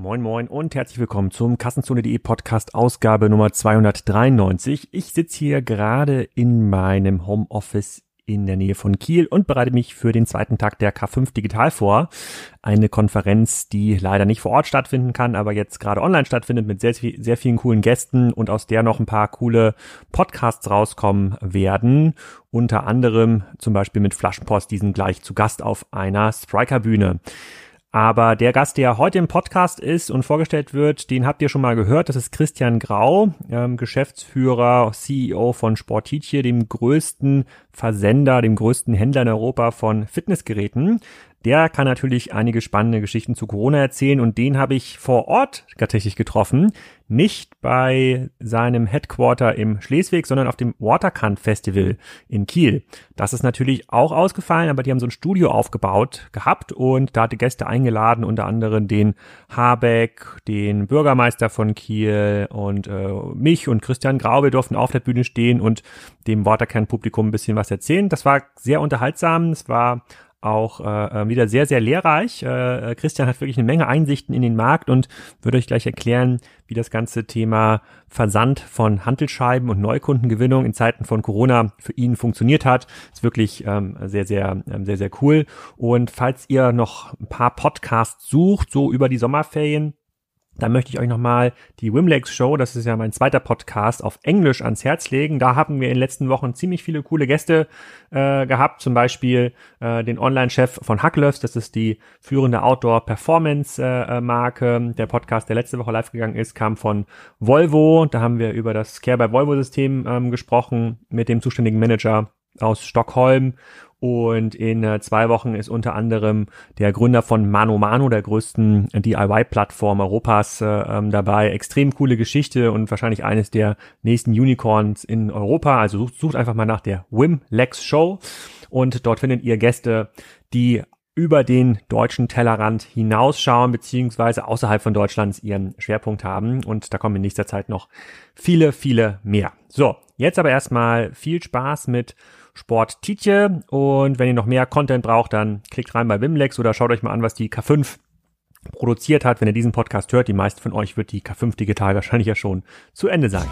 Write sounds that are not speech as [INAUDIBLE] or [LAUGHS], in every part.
Moin Moin und herzlich willkommen zum Kassenzone.de Podcast Ausgabe Nummer 293. Ich sitze hier gerade in meinem Homeoffice in der Nähe von Kiel und bereite mich für den zweiten Tag der K5 Digital vor. Eine Konferenz, die leider nicht vor Ort stattfinden kann, aber jetzt gerade online stattfindet mit sehr, sehr vielen coolen Gästen und aus der noch ein paar coole Podcasts rauskommen werden. Unter anderem zum Beispiel mit Flaschenpost, diesen gleich zu Gast auf einer Striker-Bühne. Aber der Gast, der heute im Podcast ist und vorgestellt wird, den habt ihr schon mal gehört. Das ist Christian Grau, ähm, Geschäftsführer, CEO von Sportitie, dem größten Versender, dem größten Händler in Europa von Fitnessgeräten. Der kann natürlich einige spannende Geschichten zu Corona erzählen und den habe ich vor Ort tatsächlich getroffen. Nicht bei seinem Headquarter im Schleswig, sondern auf dem Waterkant Festival in Kiel. Das ist natürlich auch ausgefallen, aber die haben so ein Studio aufgebaut gehabt und da hatte Gäste eingeladen, unter anderem den Habeck, den Bürgermeister von Kiel und äh, mich und Christian Grau. Wir durften auf der Bühne stehen und dem Waterkant-Publikum ein bisschen was erzählen. Das war sehr unterhaltsam. Es war auch äh, äh, wieder sehr, sehr lehrreich. Äh, äh, Christian hat wirklich eine Menge Einsichten in den Markt und würde euch gleich erklären, wie das ganze Thema Versand von Handelsscheiben und Neukundengewinnung in Zeiten von Corona für ihn funktioniert hat. Ist wirklich ähm, sehr, sehr, ähm, sehr, sehr cool. Und falls ihr noch ein paar Podcasts sucht, so über die Sommerferien, da möchte ich euch nochmal die Wimlex Show, das ist ja mein zweiter Podcast, auf Englisch ans Herz legen. Da haben wir in den letzten Wochen ziemlich viele coole Gäste äh, gehabt, zum Beispiel äh, den Online-Chef von Hacklöfs, das ist die führende Outdoor-Performance-Marke. Der Podcast, der letzte Woche live gegangen ist, kam von Volvo. Da haben wir über das Care by Volvo-System ähm, gesprochen mit dem zuständigen Manager aus Stockholm und in äh, zwei Wochen ist unter anderem der Gründer von Mano Mano, der größten DIY-Plattform Europas, äh, ähm, dabei. Extrem coole Geschichte und wahrscheinlich eines der nächsten Unicorns in Europa. Also sucht, sucht einfach mal nach der Wim Lex Show und dort findet ihr Gäste, die über den deutschen Tellerrand hinausschauen, beziehungsweise außerhalb von Deutschlands ihren Schwerpunkt haben. Und da kommen in nächster Zeit noch viele, viele mehr. So, jetzt aber erstmal viel Spaß mit Sport Tietje. Und wenn ihr noch mehr Content braucht, dann klickt rein bei Wimlex oder schaut euch mal an, was die K5 produziert hat. Wenn ihr diesen Podcast hört, die meisten von euch wird die K5 Digital [LAUGHS] wahrscheinlich ja schon zu Ende sein.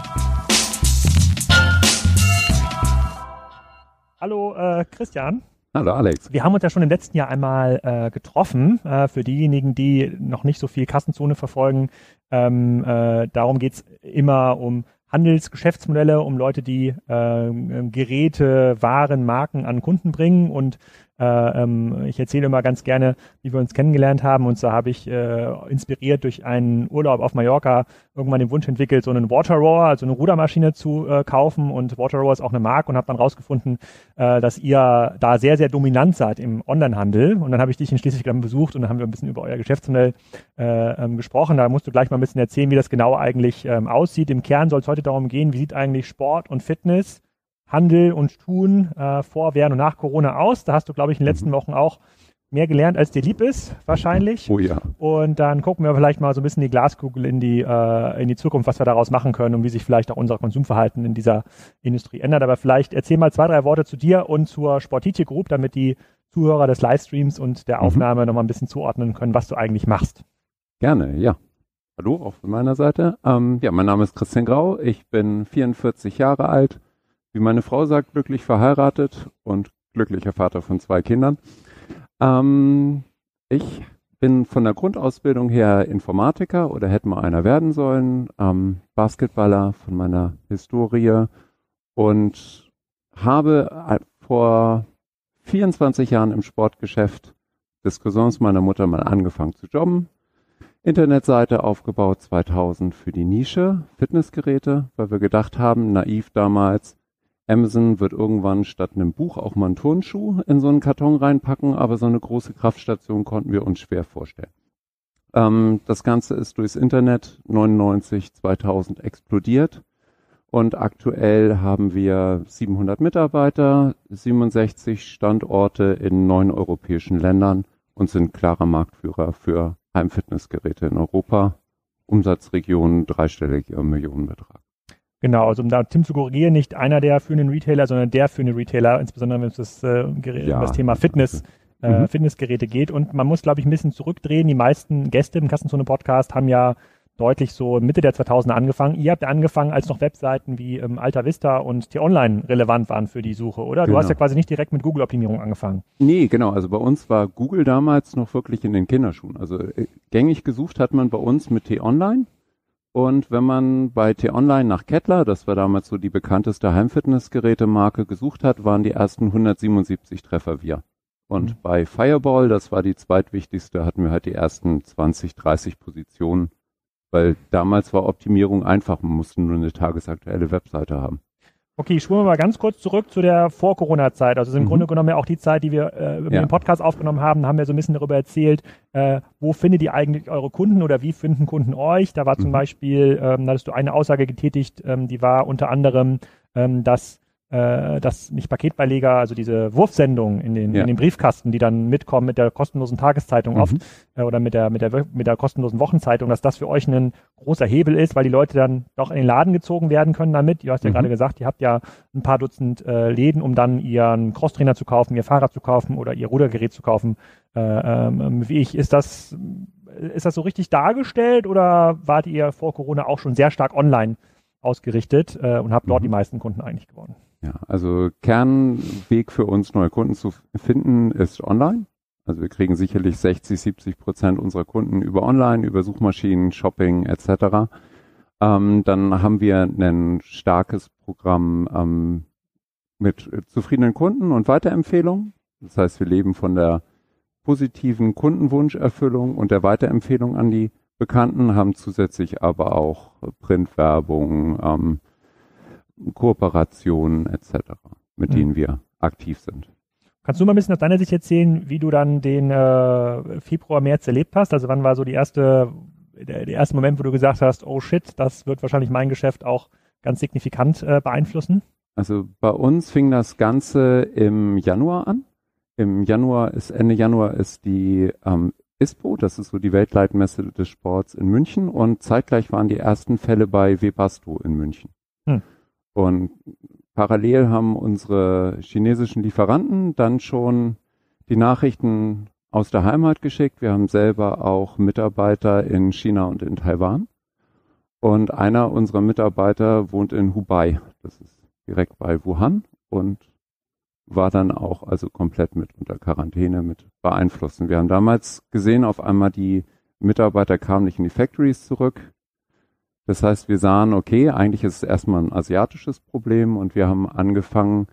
Hallo äh, Christian. Hallo Alex. Wir haben uns ja schon im letzten Jahr einmal äh, getroffen. Äh, für diejenigen, die noch nicht so viel Kassenzone verfolgen, ähm, äh, darum geht's immer um Handelsgeschäftsmodelle, um Leute, die äh, Geräte, Waren, Marken an Kunden bringen und äh, ähm, ich erzähle immer ganz gerne, wie wir uns kennengelernt haben. Und so habe ich äh, inspiriert durch einen Urlaub auf Mallorca irgendwann den Wunsch entwickelt, so einen Water Rower, also eine Rudermaschine zu äh, kaufen. Und Water Rower ist auch eine Marke und habe dann rausgefunden, äh, dass ihr da sehr, sehr dominant seid im Onlinehandel. Und dann habe ich dich in Schleswig dann besucht und dann haben wir ein bisschen über euer Geschäftsmodell äh, ähm, gesprochen. Da musst du gleich mal ein bisschen erzählen, wie das genau eigentlich ähm, aussieht. Im Kern soll es heute darum gehen, wie sieht eigentlich Sport und Fitness Handel und Tun äh, vor, während und nach Corona aus. Da hast du, glaube ich, in den letzten mhm. Wochen auch mehr gelernt, als dir lieb ist, wahrscheinlich. Oh ja. Und dann gucken wir vielleicht mal so ein bisschen die Glaskugel in die, äh, in die Zukunft, was wir daraus machen können und wie sich vielleicht auch unser Konsumverhalten in dieser Industrie ändert. Aber vielleicht erzähl mal zwei, drei Worte zu dir und zur Sportitie Group, damit die Zuhörer des Livestreams und der mhm. Aufnahme mhm. nochmal ein bisschen zuordnen können, was du eigentlich machst. Gerne, ja. Hallo, auch von meiner Seite. Ähm, ja, mein Name ist Christian Grau. Ich bin 44 Jahre alt wie meine Frau sagt, glücklich verheiratet und glücklicher Vater von zwei Kindern. Ähm, ich bin von der Grundausbildung her Informatiker oder hätte mal einer werden sollen, ähm, Basketballer von meiner Historie und habe äh, vor 24 Jahren im Sportgeschäft des Cousins meiner Mutter mal angefangen zu jobben. Internetseite aufgebaut 2000 für die Nische Fitnessgeräte, weil wir gedacht haben, naiv damals, Amazon wird irgendwann statt einem Buch auch mal einen Turnschuh in so einen Karton reinpacken, aber so eine große Kraftstation konnten wir uns schwer vorstellen. Ähm, das Ganze ist durchs Internet 99, 2000 explodiert und aktuell haben wir 700 Mitarbeiter, 67 Standorte in neun europäischen Ländern und sind klarer Marktführer für Heimfitnessgeräte in Europa. Umsatzregion dreistelliger Millionenbetrag. Genau, also um da Tim zu korrigieren, nicht einer der führenden Retailer, sondern der führende Retailer, insbesondere wenn es das, äh, ja, das Thema Fitness äh, mhm. Fitnessgeräte geht. Und man muss, glaube ich, ein bisschen zurückdrehen. Die meisten Gäste im Kassenzone-Podcast haben ja deutlich so Mitte der 2000er angefangen. Ihr habt ja angefangen, als noch Webseiten wie ähm, Alta Vista und T-Online relevant waren für die Suche, oder? Du genau. hast ja quasi nicht direkt mit Google-Optimierung angefangen. Nee, genau. Also bei uns war Google damals noch wirklich in den Kinderschuhen. Also äh, gängig gesucht hat man bei uns mit T-Online. Und wenn man bei T-Online nach Kettler, das war damals so die bekannteste Heimfitnessgerätemarke, gesucht hat, waren die ersten 177 Treffer wir. Und mhm. bei Fireball, das war die zweitwichtigste, hatten wir halt die ersten 20, 30 Positionen weil damals war Optimierung einfach, man musste nur eine tagesaktuelle Webseite haben. Okay, spulen wir mal ganz kurz zurück zu der Vor-Corona-Zeit. Also im mhm. Grunde genommen ja auch die Zeit, die wir äh, ja. den Podcast aufgenommen haben, haben wir so ein bisschen darüber erzählt, äh, wo findet ihr eigentlich eure Kunden oder wie finden Kunden euch? Da war zum mhm. Beispiel, ähm, da hattest du eine Aussage getätigt, ähm, die war unter anderem, ähm, dass äh, dass nicht Paketbeileger, also diese Wurfsendungen in den, ja. in den Briefkasten, die dann mitkommen mit der kostenlosen Tageszeitung mhm. oft äh, oder mit der, mit, der, mit der kostenlosen Wochenzeitung, dass das für euch ein großer Hebel ist, weil die Leute dann doch in den Laden gezogen werden können damit. Du hast ja mhm. gerade gesagt, ihr habt ja ein paar Dutzend äh, Läden, um dann ihren Crosstrainer zu kaufen, ihr Fahrrad zu kaufen oder ihr Rudergerät zu kaufen. Äh, ähm, wie ich, ist das, ist das so richtig dargestellt oder wart ihr vor Corona auch schon sehr stark online ausgerichtet äh, und habt dort mhm. die meisten Kunden eigentlich gewonnen? Ja, also Kernweg für uns, neue Kunden zu finden, ist online. Also wir kriegen sicherlich 60, 70 Prozent unserer Kunden über Online, über Suchmaschinen, Shopping etc. Ähm, dann haben wir ein starkes Programm ähm, mit zufriedenen Kunden und Weiterempfehlungen. Das heißt, wir leben von der positiven Kundenwunscherfüllung und der Weiterempfehlung an die Bekannten, haben zusätzlich aber auch Printwerbung, ähm, Kooperationen etc., mit mhm. denen wir aktiv sind. Kannst du mal ein bisschen aus deiner Sicht erzählen, wie du dann den äh, Februar, März erlebt hast? Also wann war so die erste, der, der, erste Moment, wo du gesagt hast, oh shit, das wird wahrscheinlich mein Geschäft auch ganz signifikant äh, beeinflussen? Also bei uns fing das Ganze im Januar an. Im Januar ist, Ende Januar ist die ähm, ISPO, das ist so die Weltleitmesse des Sports in München und zeitgleich waren die ersten Fälle bei Webasto in München. Hm. Und parallel haben unsere chinesischen Lieferanten dann schon die Nachrichten aus der Heimat geschickt. Wir haben selber auch Mitarbeiter in China und in Taiwan. Und einer unserer Mitarbeiter wohnt in Hubei. Das ist direkt bei Wuhan und war dann auch also komplett mit unter Quarantäne mit beeinflussen. Wir haben damals gesehen, auf einmal die Mitarbeiter kamen nicht in die Factories zurück. Das heißt, wir sahen, okay, eigentlich ist es erstmal ein asiatisches Problem und wir haben angefangen,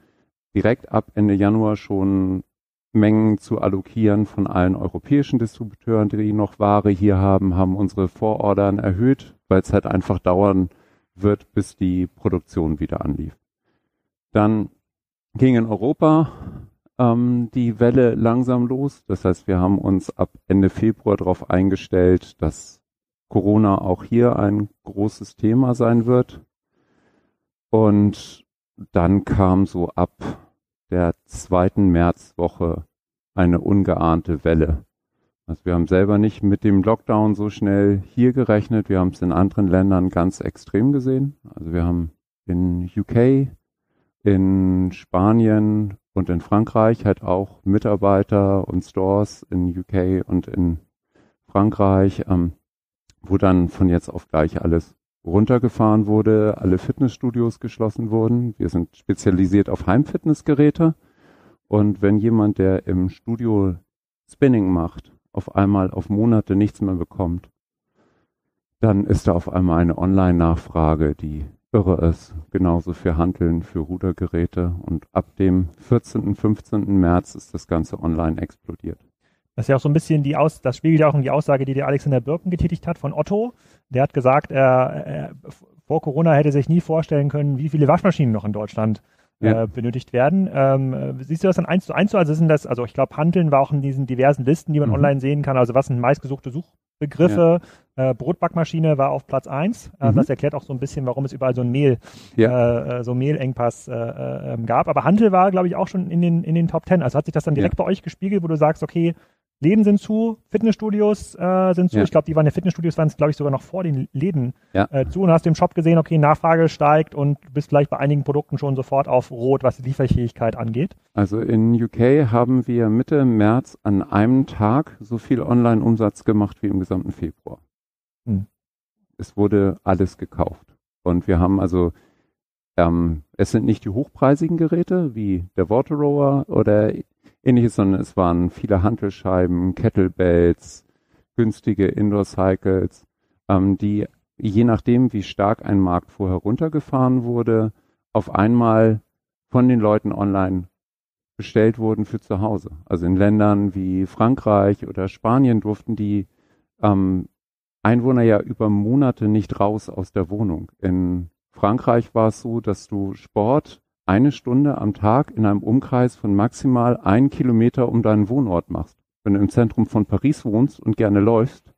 direkt ab Ende Januar schon Mengen zu allokieren von allen europäischen Distributeuren, die noch Ware hier haben, haben unsere Vorordern erhöht, weil es halt einfach dauern wird, bis die Produktion wieder anlief. Dann ging in Europa ähm, die Welle langsam los. Das heißt, wir haben uns ab Ende Februar darauf eingestellt, dass Corona auch hier ein großes Thema sein wird. Und dann kam so ab der zweiten Märzwoche eine ungeahnte Welle. Also wir haben selber nicht mit dem Lockdown so schnell hier gerechnet. Wir haben es in anderen Ländern ganz extrem gesehen. Also wir haben in UK, in Spanien und in Frankreich halt auch Mitarbeiter und Stores in UK und in Frankreich ähm, wo dann von jetzt auf gleich alles runtergefahren wurde, alle Fitnessstudios geschlossen wurden. Wir sind spezialisiert auf Heimfitnessgeräte. Und wenn jemand, der im Studio Spinning macht, auf einmal auf Monate nichts mehr bekommt, dann ist da auf einmal eine Online-Nachfrage, die irre ist. Genauso für Handeln, für Rudergeräte. Und ab dem 14., 15. März ist das Ganze online explodiert. Das ist ja auch so ein bisschen die Aus, das spiegelt ja auch in die Aussage, die der Alexander Birken getätigt hat von Otto. Der hat gesagt, er, er vor Corona hätte sich nie vorstellen können, wie viele Waschmaschinen noch in Deutschland ja. äh, benötigt werden. Ähm, siehst du das dann eins zu eins so? Also sind das, also ich glaube, Handeln war auch in diesen diversen Listen, die man mhm. online sehen kann. Also was sind meistgesuchte Suchbegriffe? Ja. Äh, Brotbackmaschine war auf Platz eins. Äh, mhm. Das erklärt auch so ein bisschen, warum es überall so ein Mehl, ja. äh, so Mehlengpass äh, äh, gab. Aber Handel war, glaube ich, auch schon in den, in den Top Ten. Also hat sich das dann direkt bei euch gespiegelt, wo du sagst, okay, Läden sind zu, Fitnessstudios äh, sind zu. Ja. Ich glaube, die waren ja Fitnessstudios, waren es, glaube ich, sogar noch vor den Läden Ja. äh, zu und hast im Shop gesehen, okay, Nachfrage steigt und du bist vielleicht bei einigen Produkten schon sofort auf Rot, was die Lieferfähigkeit angeht. Also in UK haben wir Mitte März an einem Tag so viel Online-Umsatz gemacht wie im gesamten Februar. Hm. Es wurde alles gekauft. Und wir haben also, ähm, es sind nicht die hochpreisigen Geräte wie der Waterrower oder ähnliches, sondern es waren viele Hantelscheiben, Kettlebells, günstige Indoor-Cycles, ähm, die je nachdem, wie stark ein Markt vorher runtergefahren wurde, auf einmal von den Leuten online bestellt wurden für zu Hause. Also in Ländern wie Frankreich oder Spanien durften die ähm, Einwohner ja über Monate nicht raus aus der Wohnung. In Frankreich war es so, dass du Sport eine Stunde am Tag in einem Umkreis von maximal einen Kilometer um deinen Wohnort machst. Wenn du im Zentrum von Paris wohnst und gerne läufst,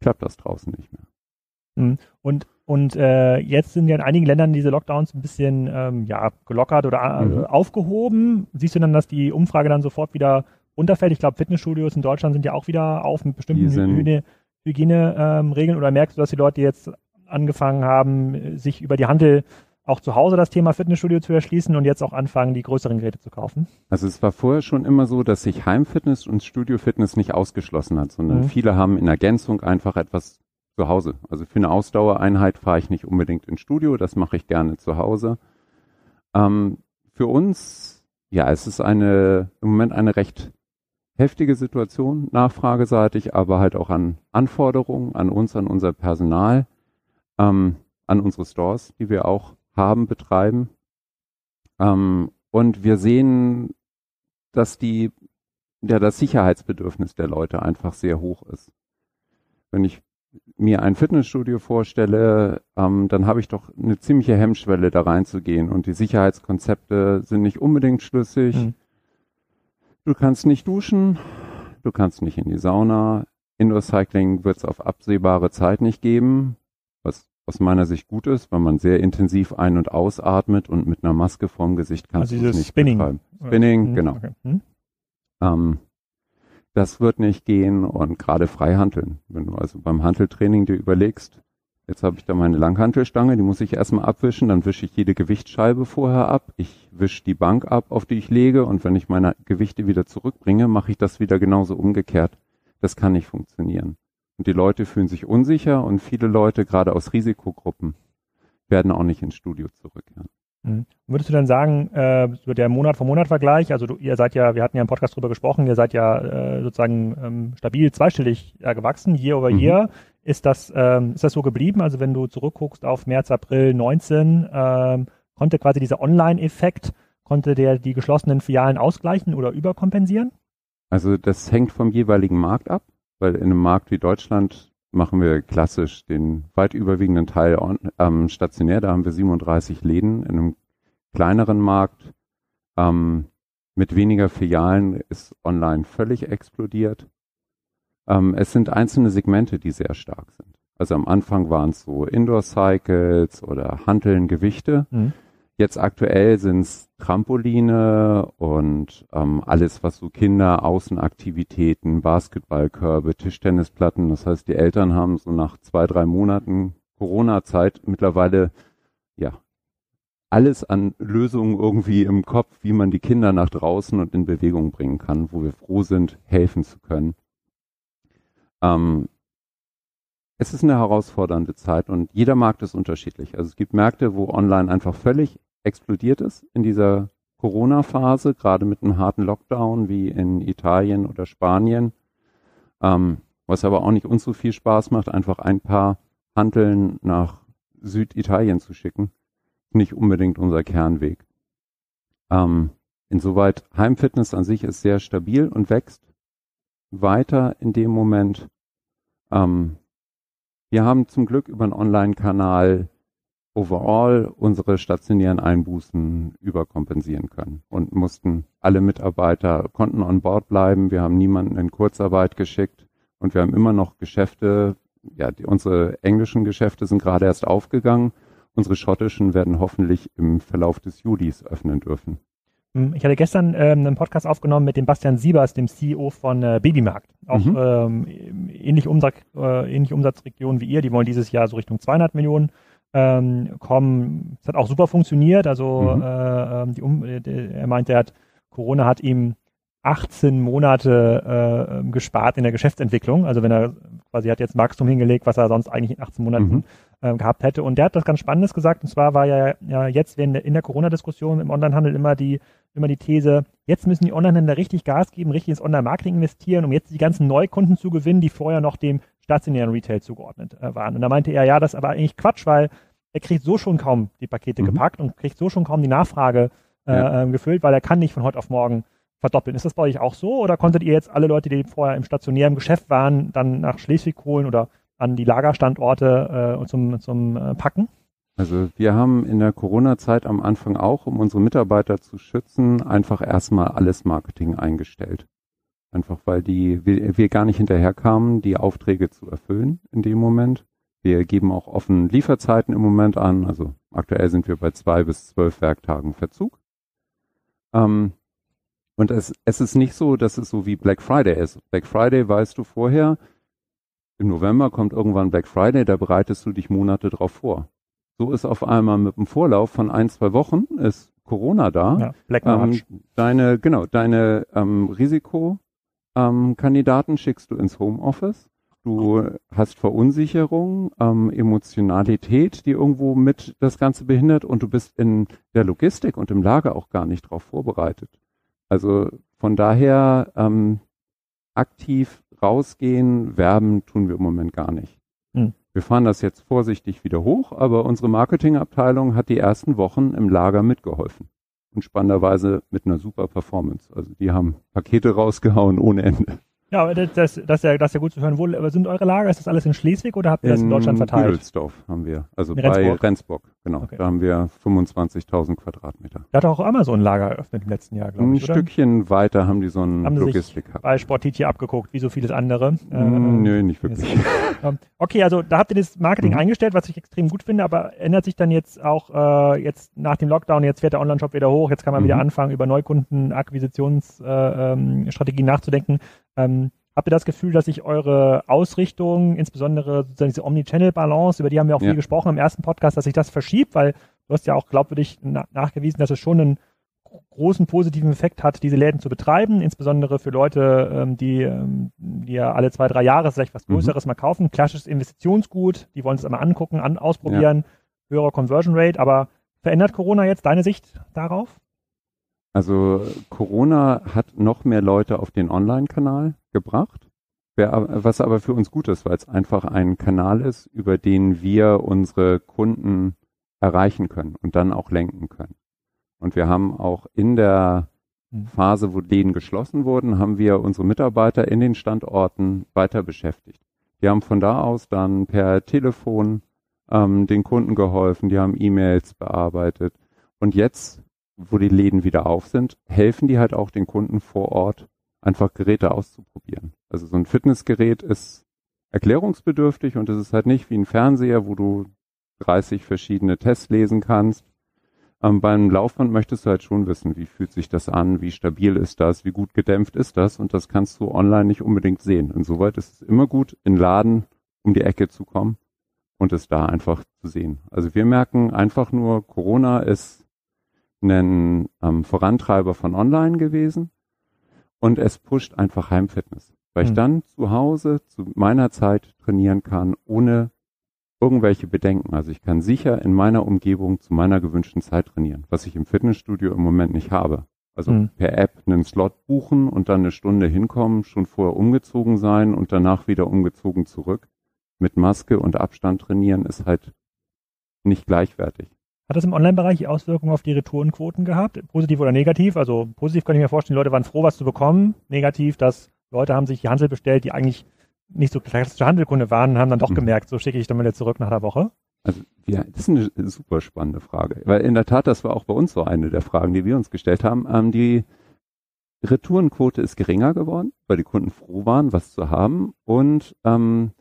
klappt das draußen nicht mehr. Und, und äh, jetzt sind ja in einigen Ländern diese Lockdowns ein bisschen ähm, ja, gelockert oder äh, Mhm. aufgehoben. Siehst du dann, dass die Umfrage dann sofort wieder runterfällt? Ich glaube, Fitnessstudios in Deutschland sind ja auch wieder auf mit bestimmten Hygiene, Hygieneregeln. oder merkst du, dass die Leute jetzt angefangen haben, sich über die Handel auch zu Hause das Thema Fitnessstudio zu erschließen und jetzt auch anfangen, die größeren Geräte zu kaufen? Also es war vorher schon immer so, dass sich Heimfitness und Studiofitness nicht ausgeschlossen hat, sondern Mhm. viele haben in Ergänzung einfach etwas zu Hause. Also für eine Ausdauereinheit fahre ich nicht unbedingt ins Studio, das mache ich gerne zu Hause. Ähm, für uns, ja, es ist eine im Moment eine recht heftige Situation, nachfrageseitig, aber halt auch an Anforderungen an uns, an unser Personal, ähm, an unsere Stores, die wir auch haben, betreiben. Ähm, und wir sehen, dass die, ja, das Sicherheitsbedürfnis der Leute einfach sehr hoch ist. Wenn ich mir ein Fitnessstudio vorstelle, ähm, dann habe ich doch eine ziemliche Hemmschwelle da reinzugehen und die Sicherheitskonzepte sind nicht unbedingt schlüssig. Mhm. Du kannst nicht duschen, du kannst nicht in die Sauna. Indoor Cycling wird es auf absehbare Zeit nicht geben, aus meiner Sicht gut ist, weil man sehr intensiv ein- und ausatmet und mit einer Maske vorm Gesicht kannst Also du es dieses nicht Spinning. betreiben. Spinning, Mhm, genau. Okay. Hm? Ähm, das wird nicht gehen und gerade Freihanteln. Wenn du also beim Hanteltraining dir überlegst, jetzt habe ich da meine Langhantelstange, die muss ich erstmal abwischen, dann wische ich jede Gewichtsscheibe vorher ab, ich wische die Bank ab, auf die ich lege und wenn ich meine Gewichte wieder zurückbringe, mache ich das wieder genauso umgekehrt. Das kann nicht funktionieren. Und die Leute fühlen sich unsicher und viele Leute, gerade aus Risikogruppen, werden auch nicht ins Studio zurückkehren. Mhm. Würdest du dann sagen, äh, der Monat vom Monat Vergleich, also du, ihr seid ja, wir hatten ja im Podcast drüber gesprochen, ihr seid ja äh, sozusagen ähm, stabil zweistellig äh, gewachsen, year over Mhm. year. Ist das, ähm, ist das so geblieben? Also wenn du zurückguckst auf März, April 19, ähm, konnte quasi dieser Online-Effekt, konnte der die geschlossenen Filialen ausgleichen oder überkompensieren? Also das hängt vom jeweiligen Markt ab, weil in einem Markt wie Deutschland machen wir klassisch den weit überwiegenden Teil on, ähm, stationär. Da haben wir 37 Läden. In einem kleineren Markt ähm, mit weniger Filialen ist online völlig explodiert. Ähm, es sind einzelne Segmente, die sehr stark sind. Also am Anfang waren es so Indoor-Cycles oder Hanteln, Gewichte. Mhm. Jetzt aktuell sind es Trampoline und ähm, alles, was so Kinder, Außenaktivitäten, Basketballkörbe, Tischtennisplatten. Das heißt, die Eltern haben so nach zwei, drei Monaten Corona-Zeit mittlerweile ja alles an Lösungen irgendwie im Kopf, wie man die Kinder nach draußen und in Bewegung bringen kann, wo wir froh sind, helfen zu können. Ähm, es ist eine herausfordernde Zeit und jeder Markt ist unterschiedlich. Also es gibt Märkte, wo online einfach völlig explodiert ist in dieser Corona-Phase, gerade mit einem harten Lockdown wie in Italien oder Spanien, ähm, was aber auch nicht uns so viel Spaß macht, einfach ein paar Hanteln nach Süditalien zu schicken. Nicht unbedingt unser Kernweg. Ähm, insoweit Heimfitness an sich ist sehr stabil und wächst weiter in dem Moment. Ähm, wir haben zum Glück über einen Online-Kanal overall unsere stationären Einbußen überkompensieren können und mussten alle Mitarbeiter konnten on board bleiben. Wir haben niemanden in Kurzarbeit geschickt und wir haben immer noch Geschäfte. Ja, die, unsere englischen Geschäfte sind gerade erst aufgegangen. Unsere schottischen werden hoffentlich im Verlauf des Julis öffnen dürfen. Hm, ich hatte gestern ähm, einen Podcast aufgenommen mit dem Bastian Siebers, dem CEO von äh, Babymarkt. Auch mhm. ähm, ähnliche, Umsatz, äh, ähnliche Umsatzregion wie ihr. Die wollen dieses Jahr so Richtung 200 Millionen ähm, kommen. Es hat auch super funktioniert. Also mhm. äh, ähm, die um, äh, er meinte, er hat Corona hat ihm 18 Monate äh, gespart in der Geschäftsentwicklung. Also wenn er quasi hat jetzt Wachstum hingelegt, was er sonst eigentlich in 18 Monaten mhm. äh, gehabt hätte. Und der hat das ganz Spannendes gesagt. Und zwar war ja, ja jetzt der, in der Corona-Diskussion im Onlinehandel immer die immer die These, jetzt müssen die Onlinehändler richtig Gas geben, richtig ins Online-Marketing investieren, um jetzt die ganzen Neukunden zu gewinnen, die vorher noch dem stationären Retail zugeordnet äh, waren. Und da meinte er, ja, das ist aber eigentlich Quatsch, weil er kriegt so schon kaum die Pakete mhm. gepackt und kriegt so schon kaum die Nachfrage äh, ja. äh, gefüllt, weil er kann nicht von heute auf morgen verdoppeln. Ist das bei euch auch so oder konntet ihr jetzt alle Leute, die vorher im stationären Geschäft waren, dann nach Schleswig holen oder an die Lagerstandorte äh, zum, zum äh, Packen? Also wir haben in der Corona-Zeit am Anfang auch, um unsere Mitarbeiter zu schützen, einfach erstmal alles Marketing eingestellt. Einfach weil die, wir, wir gar nicht hinterherkamen, die Aufträge zu erfüllen in dem Moment. Wir geben auch offen Lieferzeiten im Moment an. Also aktuell sind wir bei zwei bis zwölf Werktagen Verzug. Ähm, und es, es ist nicht so, dass es so wie Black Friday ist. Black Friday weißt du vorher, im November kommt irgendwann Black Friday, da bereitest du dich Monate drauf vor. So ist auf einmal mit einem Vorlauf von ein, zwei Wochen ist Corona da. Ja, Black March. Ähm, deine, genau, deine ähm, Risikokandidaten ähm, schickst du ins Homeoffice. Du hast Verunsicherung, ähm, Emotionalität, die irgendwo mit das Ganze behindert und du bist in der Logistik und im Lager auch gar nicht darauf vorbereitet. Also von daher ähm, aktiv rausgehen, werben tun wir im Moment gar nicht. Hm. Wir fahren das jetzt vorsichtig wieder hoch, aber unsere Marketingabteilung hat die ersten Wochen im Lager mitgeholfen. Und spannenderweise mit einer super Performance. Also die haben Pakete rausgehauen ohne Ende. Ja, das, das, das, ist ja, das ist ja gut zu hören. Wo sind eure Lager? Ist das alles in Schleswig oder habt ihr das in Deutschland verteilt? In Büdelsdorf haben wir, also in bei Rendsburg, Rendsburg genau. Okay. Da haben wir 25.000 Quadratmeter. Da hat auch Amazon ein Lager eröffnet im letzten Jahr, glaube ich, Ein oder? Stückchen weiter haben die so ein haben Logistik sich bei Sportit hier abgeguckt, wie so vieles andere. Mm, ähm, nö, nicht wirklich. Ähm, okay, also da habt ihr das Marketing mhm. eingestellt, was ich extrem gut finde, aber ändert sich dann jetzt auch äh, jetzt nach dem Lockdown, jetzt fährt der Online-Shop wieder hoch, jetzt kann man mhm. wieder anfangen, über Neukundenakquisitionsstrategien äh, ähm, nachzudenken. Ähm, Habt ihr das Gefühl, dass sich eure Ausrichtung, insbesondere sozusagen diese Omnichannel-Balance, über die haben wir auch ja. viel gesprochen im ersten Podcast, dass sich das verschiebt, weil du hast ja auch glaubwürdig na nachgewiesen, dass es schon einen großen positiven Effekt hat, diese Läden zu betreiben, insbesondere für Leute, ähm, die, ähm, die ja alle zwei, drei Jahre vielleicht was mhm. Größeres mhm. mal kaufen. Klassisches Investitionsgut, die wollen es einmal angucken, an, ausprobieren, ja. höhere Conversion Rate, aber verändert Corona jetzt deine Sicht darauf? Also Corona hat noch mehr Leute auf den Online-Kanal gebracht, was aber für uns gut ist, weil es einfach ein Kanal ist, über den wir unsere Kunden erreichen können und dann auch lenken können. Und wir haben auch in der hm. Phase, wo Läden geschlossen wurden, haben wir unsere Mitarbeiter in den Standorten weiter beschäftigt. Die haben von da aus dann per Telefon ähm, den Kunden geholfen, die haben E-Mails bearbeitet. Und jetzt wo die Läden wieder auf sind, helfen die halt auch den Kunden vor Ort, einfach Geräte auszuprobieren. Also so ein Fitnessgerät ist erklärungsbedürftig und es ist halt nicht wie ein Fernseher, wo du 30 verschiedene Tests lesen kannst. Ähm, beim Laufband möchtest du halt schon wissen, wie fühlt sich das an, wie stabil ist das, wie gut gedämpft ist das und das kannst du online nicht unbedingt sehen. Insoweit ist es immer gut, in Laden um die Ecke zu kommen und es da einfach zu sehen. Also wir merken einfach nur, Corona ist ein ähm, Vorantreiber von Online gewesen und es pusht einfach Heimfitness, weil mhm. ich hm. dann zu Hause zu meiner Zeit trainieren kann, ohne irgendwelche Bedenken. Also ich kann sicher in meiner Umgebung zu meiner gewünschten Zeit trainieren, was ich im Fitnessstudio im Moment nicht habe. Also mhm. per App einen Slot buchen und dann eine Stunde hinkommen, schon vorher umgezogen sein und danach wieder umgezogen zurück. Mit Maske und Abstand trainieren ist halt nicht gleichwertig. Hat das im Online-Bereich Auswirkungen auf die Retourenquoten gehabt? Positiv oder negativ? Also positiv kann ich mir vorstellen, die Leute waren froh, was zu bekommen. Negativ, dass Leute haben sich die Handel bestellt, die eigentlich nicht so klassische Handelkunde waren, haben dann doch mhm. gemerkt, so schicke ich dann wieder zurück nach der Woche. Also ja, das ist eine super spannende Frage, weil in der Tat, das war auch bei uns so eine der Fragen, die wir uns gestellt haben. Ähm, die Retourenquote ist geringer geworden, weil die Kunden froh waren, was zu haben und ähm,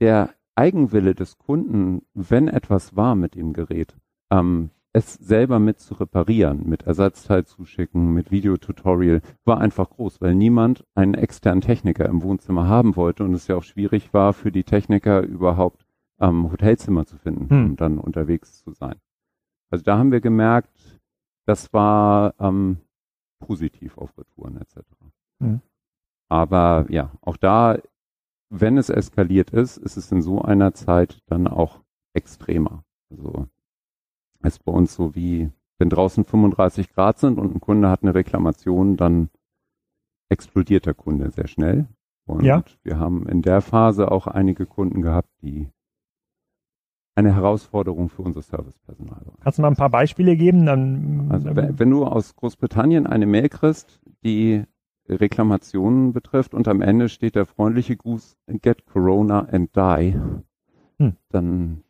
der Eigenwille des Kunden, wenn etwas war mit dem Gerät, ähm, es selber mit zu reparieren, mit Ersatzteil zuschicken, mit Videotutorial, war einfach groß, weil niemand einen externen Techniker im Wohnzimmer haben wollte und es ja auch schwierig war für die Techniker überhaupt ähm, Hotelzimmer zu finden, hm. um dann unterwegs zu sein. Also da haben wir gemerkt, das war ähm, positiv auf Retouren etc. Hm. Aber ja, auch da, wenn es eskaliert ist, ist es in so einer Zeit dann auch extremer. Also ist bei uns so wie, wenn draußen 35 Grad sind und ein Kunde hat eine Reklamation, dann explodiert der Kunde sehr schnell. Und ja. wir haben in der Phase auch einige Kunden gehabt, die eine Herausforderung für unser Servicepersonal waren. Kannst du mal ein paar Beispiele geben? Dann, also wenn du aus Großbritannien eine Mail kriegst, die Reklamationen betrifft und am Ende steht der freundliche Gruß Get Corona and Die, hm. dann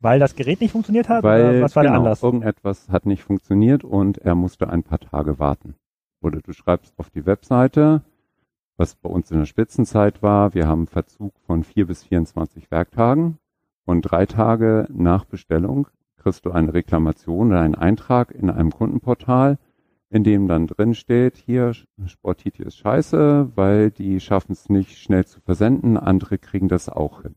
weil das Gerät nicht funktioniert hat? Weil, oder was war genau, der Anlass? Irgendetwas hat nicht funktioniert und er musste ein paar Tage warten. Oder du schreibst auf die Webseite, was bei uns in der Spitzenzeit war, wir haben Verzug von vier bis 24 Werktagen und drei Tage nach Bestellung kriegst du eine Reklamation oder einen Eintrag in einem Kundenportal, in dem dann drin steht, hier Sportiti ist scheiße, weil die schaffen es nicht schnell zu versenden, andere kriegen das auch hin.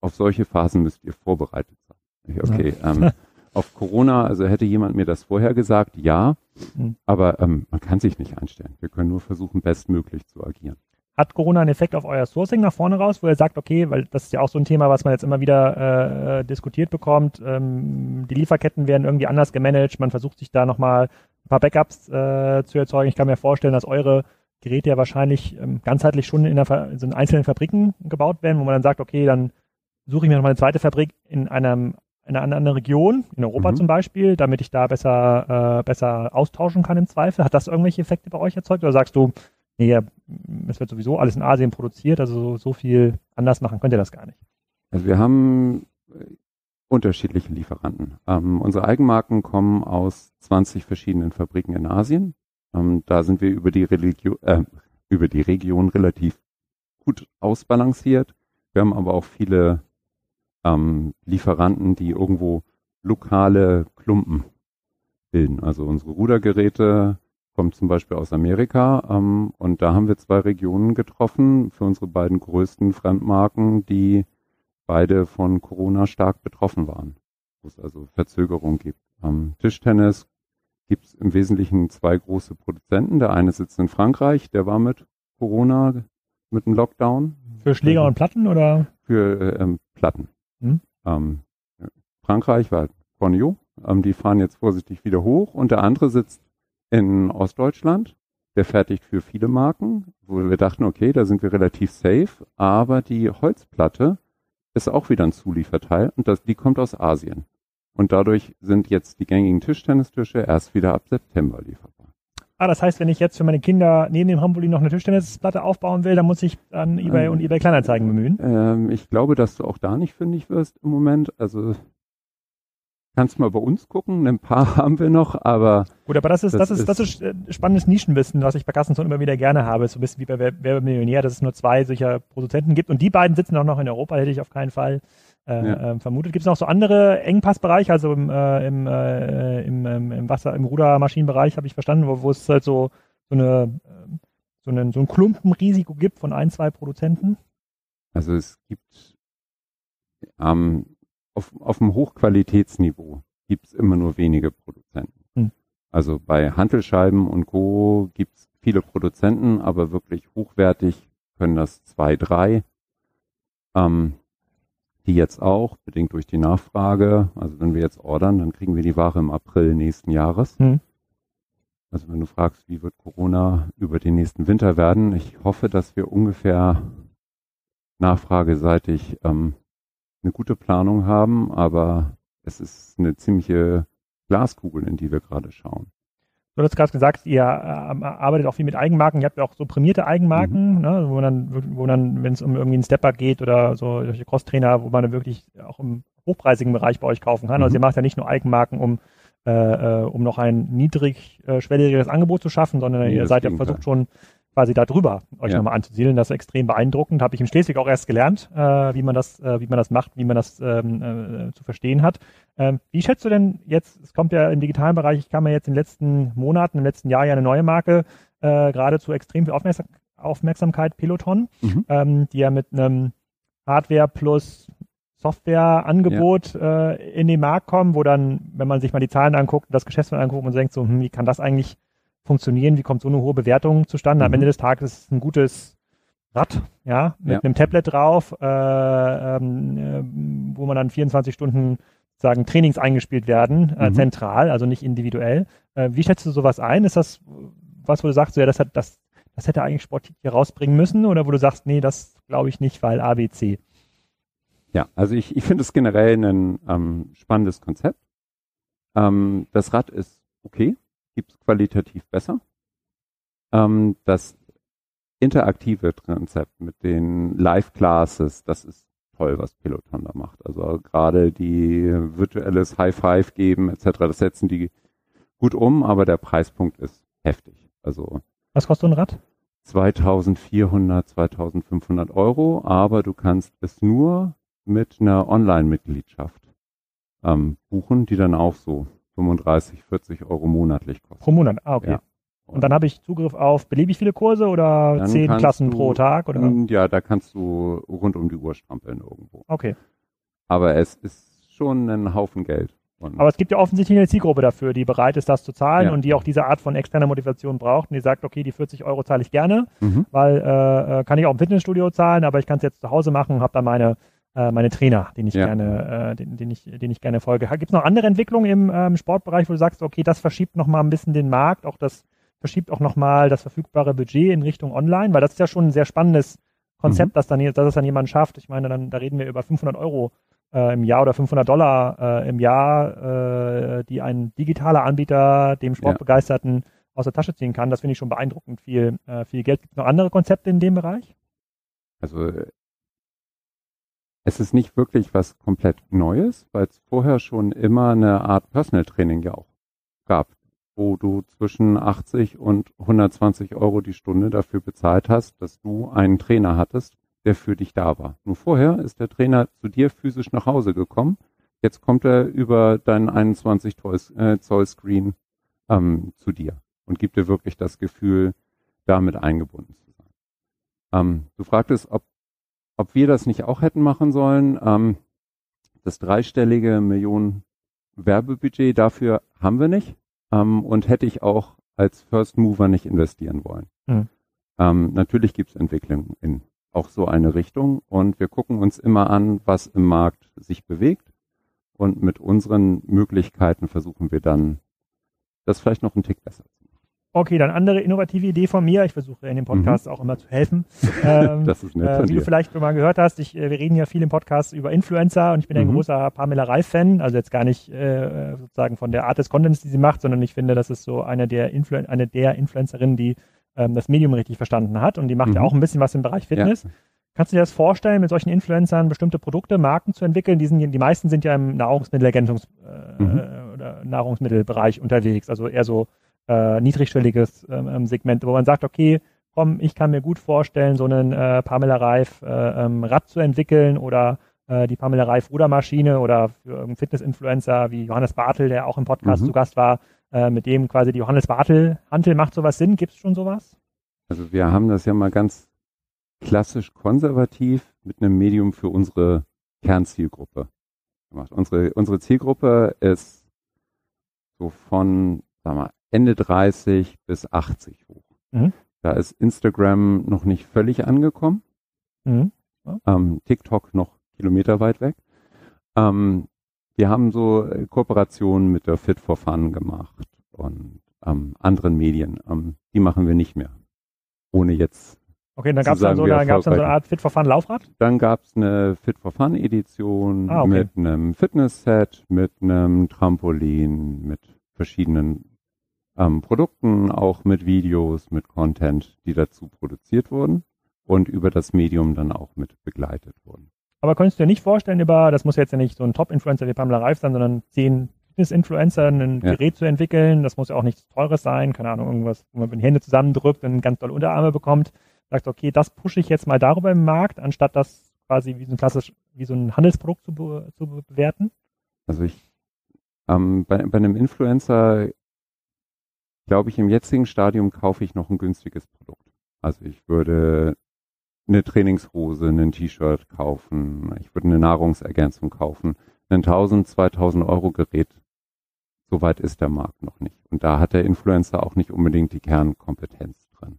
Auf solche Phasen müsst ihr vorbereitet sein. Okay, ja. ähm, [LAUGHS] auf Corona, also hätte jemand mir das vorher gesagt, ja, mhm. aber ähm, man kann sich nicht einstellen. Wir können nur versuchen, bestmöglich zu agieren. Hat Corona einen Effekt auf euer Sourcing nach vorne raus, wo ihr sagt, okay, weil das ist ja auch so ein Thema, was man jetzt immer wieder äh, diskutiert bekommt, ähm, die Lieferketten werden irgendwie anders gemanagt, man versucht sich da nochmal ein paar Backups äh, zu erzeugen. Ich kann mir vorstellen, dass eure Geräte ja wahrscheinlich ähm, ganzheitlich schon in, der, in einzelnen Fabriken gebaut werden, wo man dann sagt, okay, dann suche ich mir nochmal eine zweite Fabrik in einem in einer anderen Region, in Europa mhm. zum Beispiel, damit ich da besser, äh, besser austauschen kann im Zweifel? Hat das irgendwelche Effekte bei euch erzeugt? Oder sagst du, nee, es wird sowieso alles in Asien produziert, also so, so viel anders machen könnt ihr das gar nicht? Also wir haben äh, unterschiedliche Lieferanten. Ähm, unsere Eigenmarken kommen aus 20 verschiedenen Fabriken in Asien. Ähm, da sind wir über die, Religio äh, über die Region relativ gut ausbalanciert. Wir haben aber auch viele ähm, Lieferanten, die irgendwo lokale Klumpen bilden. Also unsere Rudergeräte kommen zum Beispiel aus Amerika ähm, und da haben wir zwei Regionen getroffen für unsere beiden größten Fremdmarken, die beide von Corona stark betroffen waren, wo es also Verzögerung gibt. Ähm, Tischtennis gibt es im Wesentlichen zwei große Produzenten. Der eine sitzt in Frankreich, der war mit Corona, mit dem Lockdown. Für Schläger und Platten oder? Für äh, ähm, Platten. Hm? Ähm, Frankreich war Cornio, ähm, die fahren jetzt vorsichtig wieder hoch und der andere sitzt in Ostdeutschland, der fertigt für viele Marken, wo wir dachten, okay, da sind wir relativ safe, aber die Holzplatte ist auch wieder ein Zulieferteil und das, die kommt aus Asien. Und dadurch sind jetzt die gängigen Tischtennistische erst wieder ab September lieferbar. Ah, das heißt, wenn ich jetzt für meine Kinder neben dem Hamburg noch eine Tischtennisplatte aufbauen will, dann muss ich an eBay ähm, und eBay Kleinanzeigen bemühen? Ähm, ich glaube, dass du auch da nicht fündig wirst im Moment. Also kannst mal bei uns gucken. Ein paar [LAUGHS] haben wir noch, aber. Gut, aber das ist, das, das ist, das ist äh, spannendes Nischenwissen, was ich bei Kassenzone immer wieder gerne habe. So ein bisschen wie bei Wer Millionär, dass es nur zwei solcher Produzenten gibt. Und die beiden sitzen auch noch in Europa, hätte ich auf keinen Fall äh, ja. äh, vermutet. Gibt es noch so andere Engpassbereiche, also im, äh, im, äh, im, ähm, im Wasser, im Rudermaschinenbereich habe ich verstanden, wo, wo es halt so, so, eine, ähm, so, einen, so ein Klumpenrisiko gibt von ein, zwei Produzenten? Also es gibt ähm, auf, auf dem Hochqualitätsniveau gibt es immer nur wenige Produzenten. Hm. Also bei Hantelscheiben und Co. gibt es viele Produzenten, aber wirklich hochwertig können das zwei, drei. Ähm, die jetzt auch, bedingt durch die Nachfrage. Also wenn wir jetzt ordern, dann kriegen wir die Ware im April nächsten Jahres. Hm. Also wenn du fragst, wie wird Corona über den nächsten Winter werden, ich hoffe, dass wir ungefähr nachfrageseitig ähm, eine gute Planung haben, aber es ist eine ziemliche Glaskugel, in die wir gerade schauen. Du hast gerade gesagt, ihr äh, arbeitet auch viel mit Eigenmarken. Ihr habt ja auch so prämierte Eigenmarken, mhm. ne, wo dann, wo dann, wenn es um irgendwie einen Stepper geht oder so solche Crosstrainer, wo man dann wirklich auch im hochpreisigen Bereich bei euch kaufen kann. Also mhm. Also ihr macht ja nicht nur Eigenmarken, um äh, äh, um noch ein niedrigschwelligeres Angebot zu schaffen, sondern nee, ihr seid ja versucht schon quasi da drüber euch ja. nochmal anzusiedeln. Das ist extrem beeindruckend. Habe ich in Schleswig auch erst gelernt, äh, wie man das, äh, wie man das macht, wie man das ähm, äh, zu verstehen hat. Ähm, wie schätzt du denn jetzt, es kommt ja im digitalen Bereich, ich kam ja jetzt in den letzten Monaten, im letzten Jahr ja eine neue Marke, äh, gerade zu extrem viel Aufmerksam Aufmerksamkeit, Peloton, mhm. ähm, die ja mit einem Hardware plus Softwareangebot ja. äh, in den Markt kommen, wo dann, wenn man sich mal die Zahlen anguckt, das Geschäftsmodell anguckt und denkt so, hm, wie kann das eigentlich funktionieren, wie kommt so eine hohe Bewertung zustande. Mhm. Am Ende des Tages ist es ein gutes Rad, ja, mit ja. einem Tablet drauf, äh, ähm, äh, wo man dann 24 Stunden sagen Trainings eingespielt werden, äh, mhm. zentral, also nicht individuell. Äh, wie schätzt du sowas ein? Ist das was, wo du sagst, so, ja, das hat das, das hätte eigentlich Sport hier rausbringen müssen, oder wo du sagst, nee, das glaube ich nicht, weil ABC? Ja, also ich, ich finde es generell ein ähm, spannendes Konzept. Ähm, das Rad ist okay, gibt es qualitativ besser. Ähm, das interaktive Konzept mit den Live-Classes, das ist toll, was Peloton da macht. Also gerade die virtuelles High Five geben etc., das setzen die gut um, aber der Preispunkt ist heftig. Also was kostet so ein Rad? 2400, 2500 Euro, aber du kannst es nur mit einer Online-Mitgliedschaft ähm, buchen, die dann auch so 35, 40 Euro monatlich kostet. Pro Monat, ah, okay. Ja. Und, dann habe ich Zugriff auf beliebig viele Kurse oder zehn Klassen du, pro Tag? Oder? Ja, da kannst du rund um die Uhr strampeln irgendwo. Okay. Aber es ist schon ein Haufen Geld. Und Aber es gibt ja offensichtlich eine Zielgruppe dafür, die bereit ist, das zu zahlen ja. und die auch diese Art von externer Motivation braucht und die sagt, okay, die 40 Euro zahle ich gerne, mhm. weil äh, äh, kann ich auch im Fitnessstudio zahlen, aber ich kann es jetzt zu Hause machen, habe da meine äh, meine Trainer, den ich ja. gerne, äh, den, den ich, den ich gerne folge. Gibt es noch andere Entwicklungen im ähm, Sportbereich, wo du sagst, okay, das verschiebt noch mal ein bisschen den Markt, auch das verschiebt auch noch mal das verfügbare Budget in Richtung Online, weil das ist ja schon ein sehr spannendes Konzept, mhm. dass dann, dass es dann jemand schafft. Ich meine, dann da reden wir über 500 Euro äh, im Jahr oder 500 Dollar äh, im Jahr, äh, die ein digitaler Anbieter dem Sportbegeisterten ja. aus der Tasche ziehen kann. Das finde ich schon beeindruckend viel, äh, viel Geld. Gibt es noch andere Konzepte in dem Bereich? Also es ist nicht wirklich was komplett Neues, weil es vorher schon immer eine Art Personal Training ja auch gab, wo du zwischen 80 und 120 Euro die Stunde dafür bezahlt hast, dass du einen Trainer hattest, der für dich da war. Nur vorher ist der Trainer zu dir physisch nach Hause gekommen. Jetzt kommt er über deinen 21 äh, Zoll Screen ähm, zu dir und gibt dir wirklich das Gefühl, damit eingebunden zu sein. Ähm, du fragtest, ob ob wir das nicht auch hätten machen sollen. Ähm, das dreistellige Millionen Werbebudget dafür haben wir nicht ähm, und hätte ich auch als First Mover nicht investieren wollen. Mhm. Ähm, natürlich gibt es Entwicklungen in auch so eine Richtung und wir gucken uns immer an, was im Markt sich bewegt und mit unseren Möglichkeiten versuchen wir dann, das vielleicht noch einen Tick besser zu Okay, dann andere innovative Idee von mir. Ich versuche in dem Podcast mhm. auch immer zu helfen. [LAUGHS] Ähm, das ist nett äh, Wie du vielleicht mal gehört hast, ich, äh, wir reden ja viel im Podcast über Influencer und ich bin mhm. ein großer Pamela Reif-Fan. Also jetzt gar nicht äh, sozusagen von der Art des Contents, die sie macht, sondern ich finde, das ist so eine der, Influ eine der Influencerinnen, die ähm, das Medium richtig verstanden hat und die macht mhm. ja auch ein bisschen was im Bereich Fitness. Ja. Kannst du dir das vorstellen, mit solchen Influencern bestimmte Produkte, Marken zu entwickeln? Die, sind, die meisten sind ja im Nahrungsmittelergänzungs- äh, mhm. oder Nahrungsmittelbereich unterwegs, also eher so äh, niedrigschwelliges ähm, ähm, Segment, wo man sagt, okay, komm, ich kann mir gut vorstellen, so einen äh, Pamela Reif äh, ähm, Rad zu entwickeln oder äh, die Pamela Reif Rudermaschine oder für irgendeinen Fitness-Influencer wie Johannes Bartel, der auch im Podcast mhm. zu Gast war, äh, mit dem quasi die Johannes Bartel Hantel macht sowas Sinn? Gibt es schon sowas? Also wir haben das ja mal ganz klassisch konservativ mit einem Medium für unsere Kernzielgruppe gemacht. Unsere, unsere Zielgruppe ist so von, sag mal, Ende 30 bis 80 hoch. Mhm. Da ist Instagram noch nicht völlig angekommen. Mhm. Ja. Ähm, TikTok noch kilometerweit weg. Ähm, wir haben so äh, Kooperationen mit der Fit for Fun gemacht und ähm, anderen Medien. Ähm, die machen wir nicht mehr. Ohne jetzt. Okay, dann gab es dann, so, dann, dann so eine Art Fit for Fun Laufrad? Dann gab es eine Fit for Fun Edition ah, okay. mit einem Fitness-Set, mit einem Trampolin, mit verschiedenen ähm, Produkten, auch mit Videos, mit Content, die dazu produziert wurden und über das Medium dann auch mit begleitet wurden. Aber könntest du dir nicht vorstellen, über, das muss jetzt ja nicht so ein Top-Influencer wie Pamela Reif sein, sondern 10, Fitness-Influencer ein ja. Gerät zu entwickeln. Das muss ja auch nichts Teures sein, keine Ahnung, irgendwas, wo man die Hände zusammendrückt und ganz doll Unterarme bekommt. Sagt, okay, das pushe ich jetzt mal darüber im Markt, anstatt das quasi wie so ein klassisch, wie so ein Handelsprodukt zu, be zu bewerten? Also ich, ähm, bei, bei einem Influencer, glaube ich, im jetzigen Stadium kaufe ich noch ein günstiges Produkt. Also ich würde eine Trainingshose, ein T-Shirt kaufen, ich würde eine Nahrungsergänzung kaufen, ein 1000, 2000 Euro Gerät. Soweit ist der Markt noch nicht. Und da hat der Influencer auch nicht unbedingt die Kernkompetenz drin.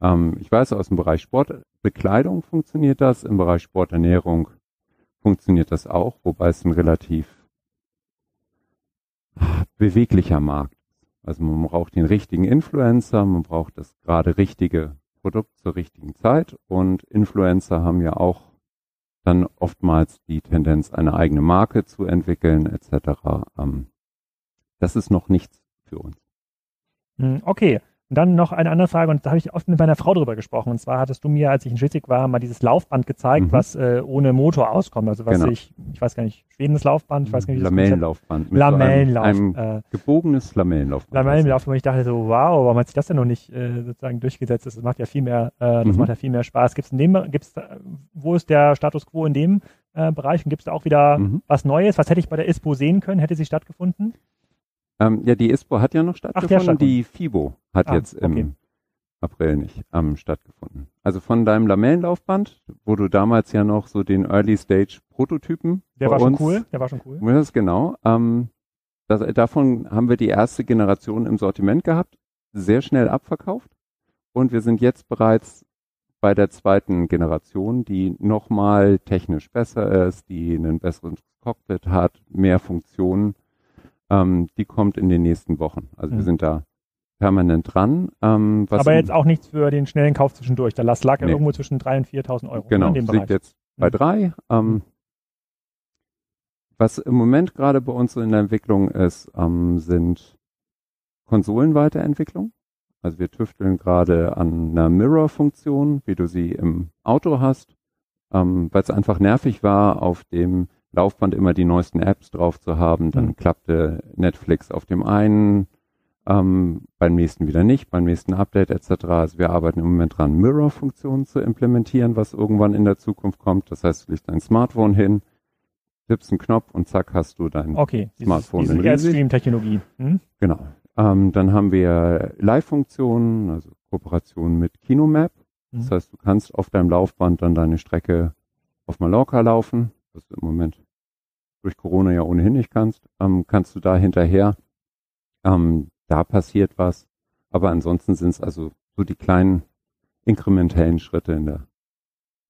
Ähm, ich weiß, aus dem Bereich Sportbekleidung funktioniert das, im Bereich Sporternährung funktioniert das auch, wobei es ein relativ beweglicher Markt. Also man braucht den richtigen Influencer, man braucht das gerade richtige Produkt zur richtigen Zeit und Influencer haben ja auch dann oftmals die Tendenz, eine eigene Marke zu entwickeln etc. Ähm, das ist noch nichts für uns. Hm, okay, und dann noch eine andere Frage, und da habe ich oft mit meiner Frau drüber gesprochen. Und zwar hattest du mir, als ich in Schleswig war, mal dieses Laufband gezeigt, mhm. was äh, ohne Motor auskommt. Also was genau. ich, ich weiß gar nicht, Schwedenes Laufband, ich weiß gar nicht, wie Lamellenlaufband. Lamellenlauf. Einem, einem äh, gebogenes Lamellenlaufband. Lamellenlaufband, wo ich dachte so, wow, warum hat sich das denn noch nicht äh, sozusagen durchgesetzt? Das macht ja viel mehr, äh, das mhm. macht ja viel mehr Spaß. Gibt's in dem, gibt's, wo ist der Status quo in dem äh, Bereich? Und gibt es da auch wieder mhm. was Neues? Was hätte ich bei der ISPO sehen können? Hätte sie stattgefunden? Ähm, ja, die ISPO hat ja noch stattgefunden. Ach, die FIBO hat ah, jetzt im okay. April nicht ähm, stattgefunden. Also von deinem Lamellenlaufband, wo du damals ja noch so den Early Stage Prototypen. Der war schon cool. Der war schon cool. Das ist genau. Ähm, das, davon haben wir die erste Generation im Sortiment gehabt, sehr schnell abverkauft und wir sind jetzt bereits bei der zweiten Generation, die nochmal technisch besser ist, die einen besseren Cockpit hat, mehr Funktionen. Ähm, die kommt in den nächsten Wochen. Also mhm. wir sind da permanent dran. Ähm, Aber jetzt auch nichts für den schnellen Kauf zwischendurch. Da lag ja nee. irgendwo zwischen 3.000 und 4.000 Euro. Genau, in dem Bereich. liegt jetzt bei mhm. drei. Ähm, mhm. was im Moment gerade bei uns so in der Entwicklung ist, ähm, sind Konsolenweiterentwicklung. Also wir tüfteln gerade an einer Mirror-Funktion, wie du sie im Auto hast, ähm, weil es einfach nervig war, auf dem Laufband immer die neuesten Apps drauf zu haben. Dann mhm. klappte Netflix auf dem einen ähm, beim nächsten wieder nicht, beim nächsten Update etc. Also wir arbeiten im Moment dran, Mirror-Funktionen zu implementieren, was irgendwann in der Zukunft kommt. Das heißt, du legst dein Smartphone hin, tippst einen Knopf und zack hast du dein okay, Smartphone diese, diese Stream-Technologie. Hm? Genau. Ähm, dann haben wir Live-Funktionen, also Kooperation mit Kinomap. Das heißt, du kannst auf deinem Laufband dann deine Strecke auf Mallorca laufen, was du im Moment durch Corona ja ohnehin nicht kannst. Ähm, kannst du da hinterher ähm, da passiert was. Aber ansonsten sind es also so die kleinen inkrementellen Schritte, in der,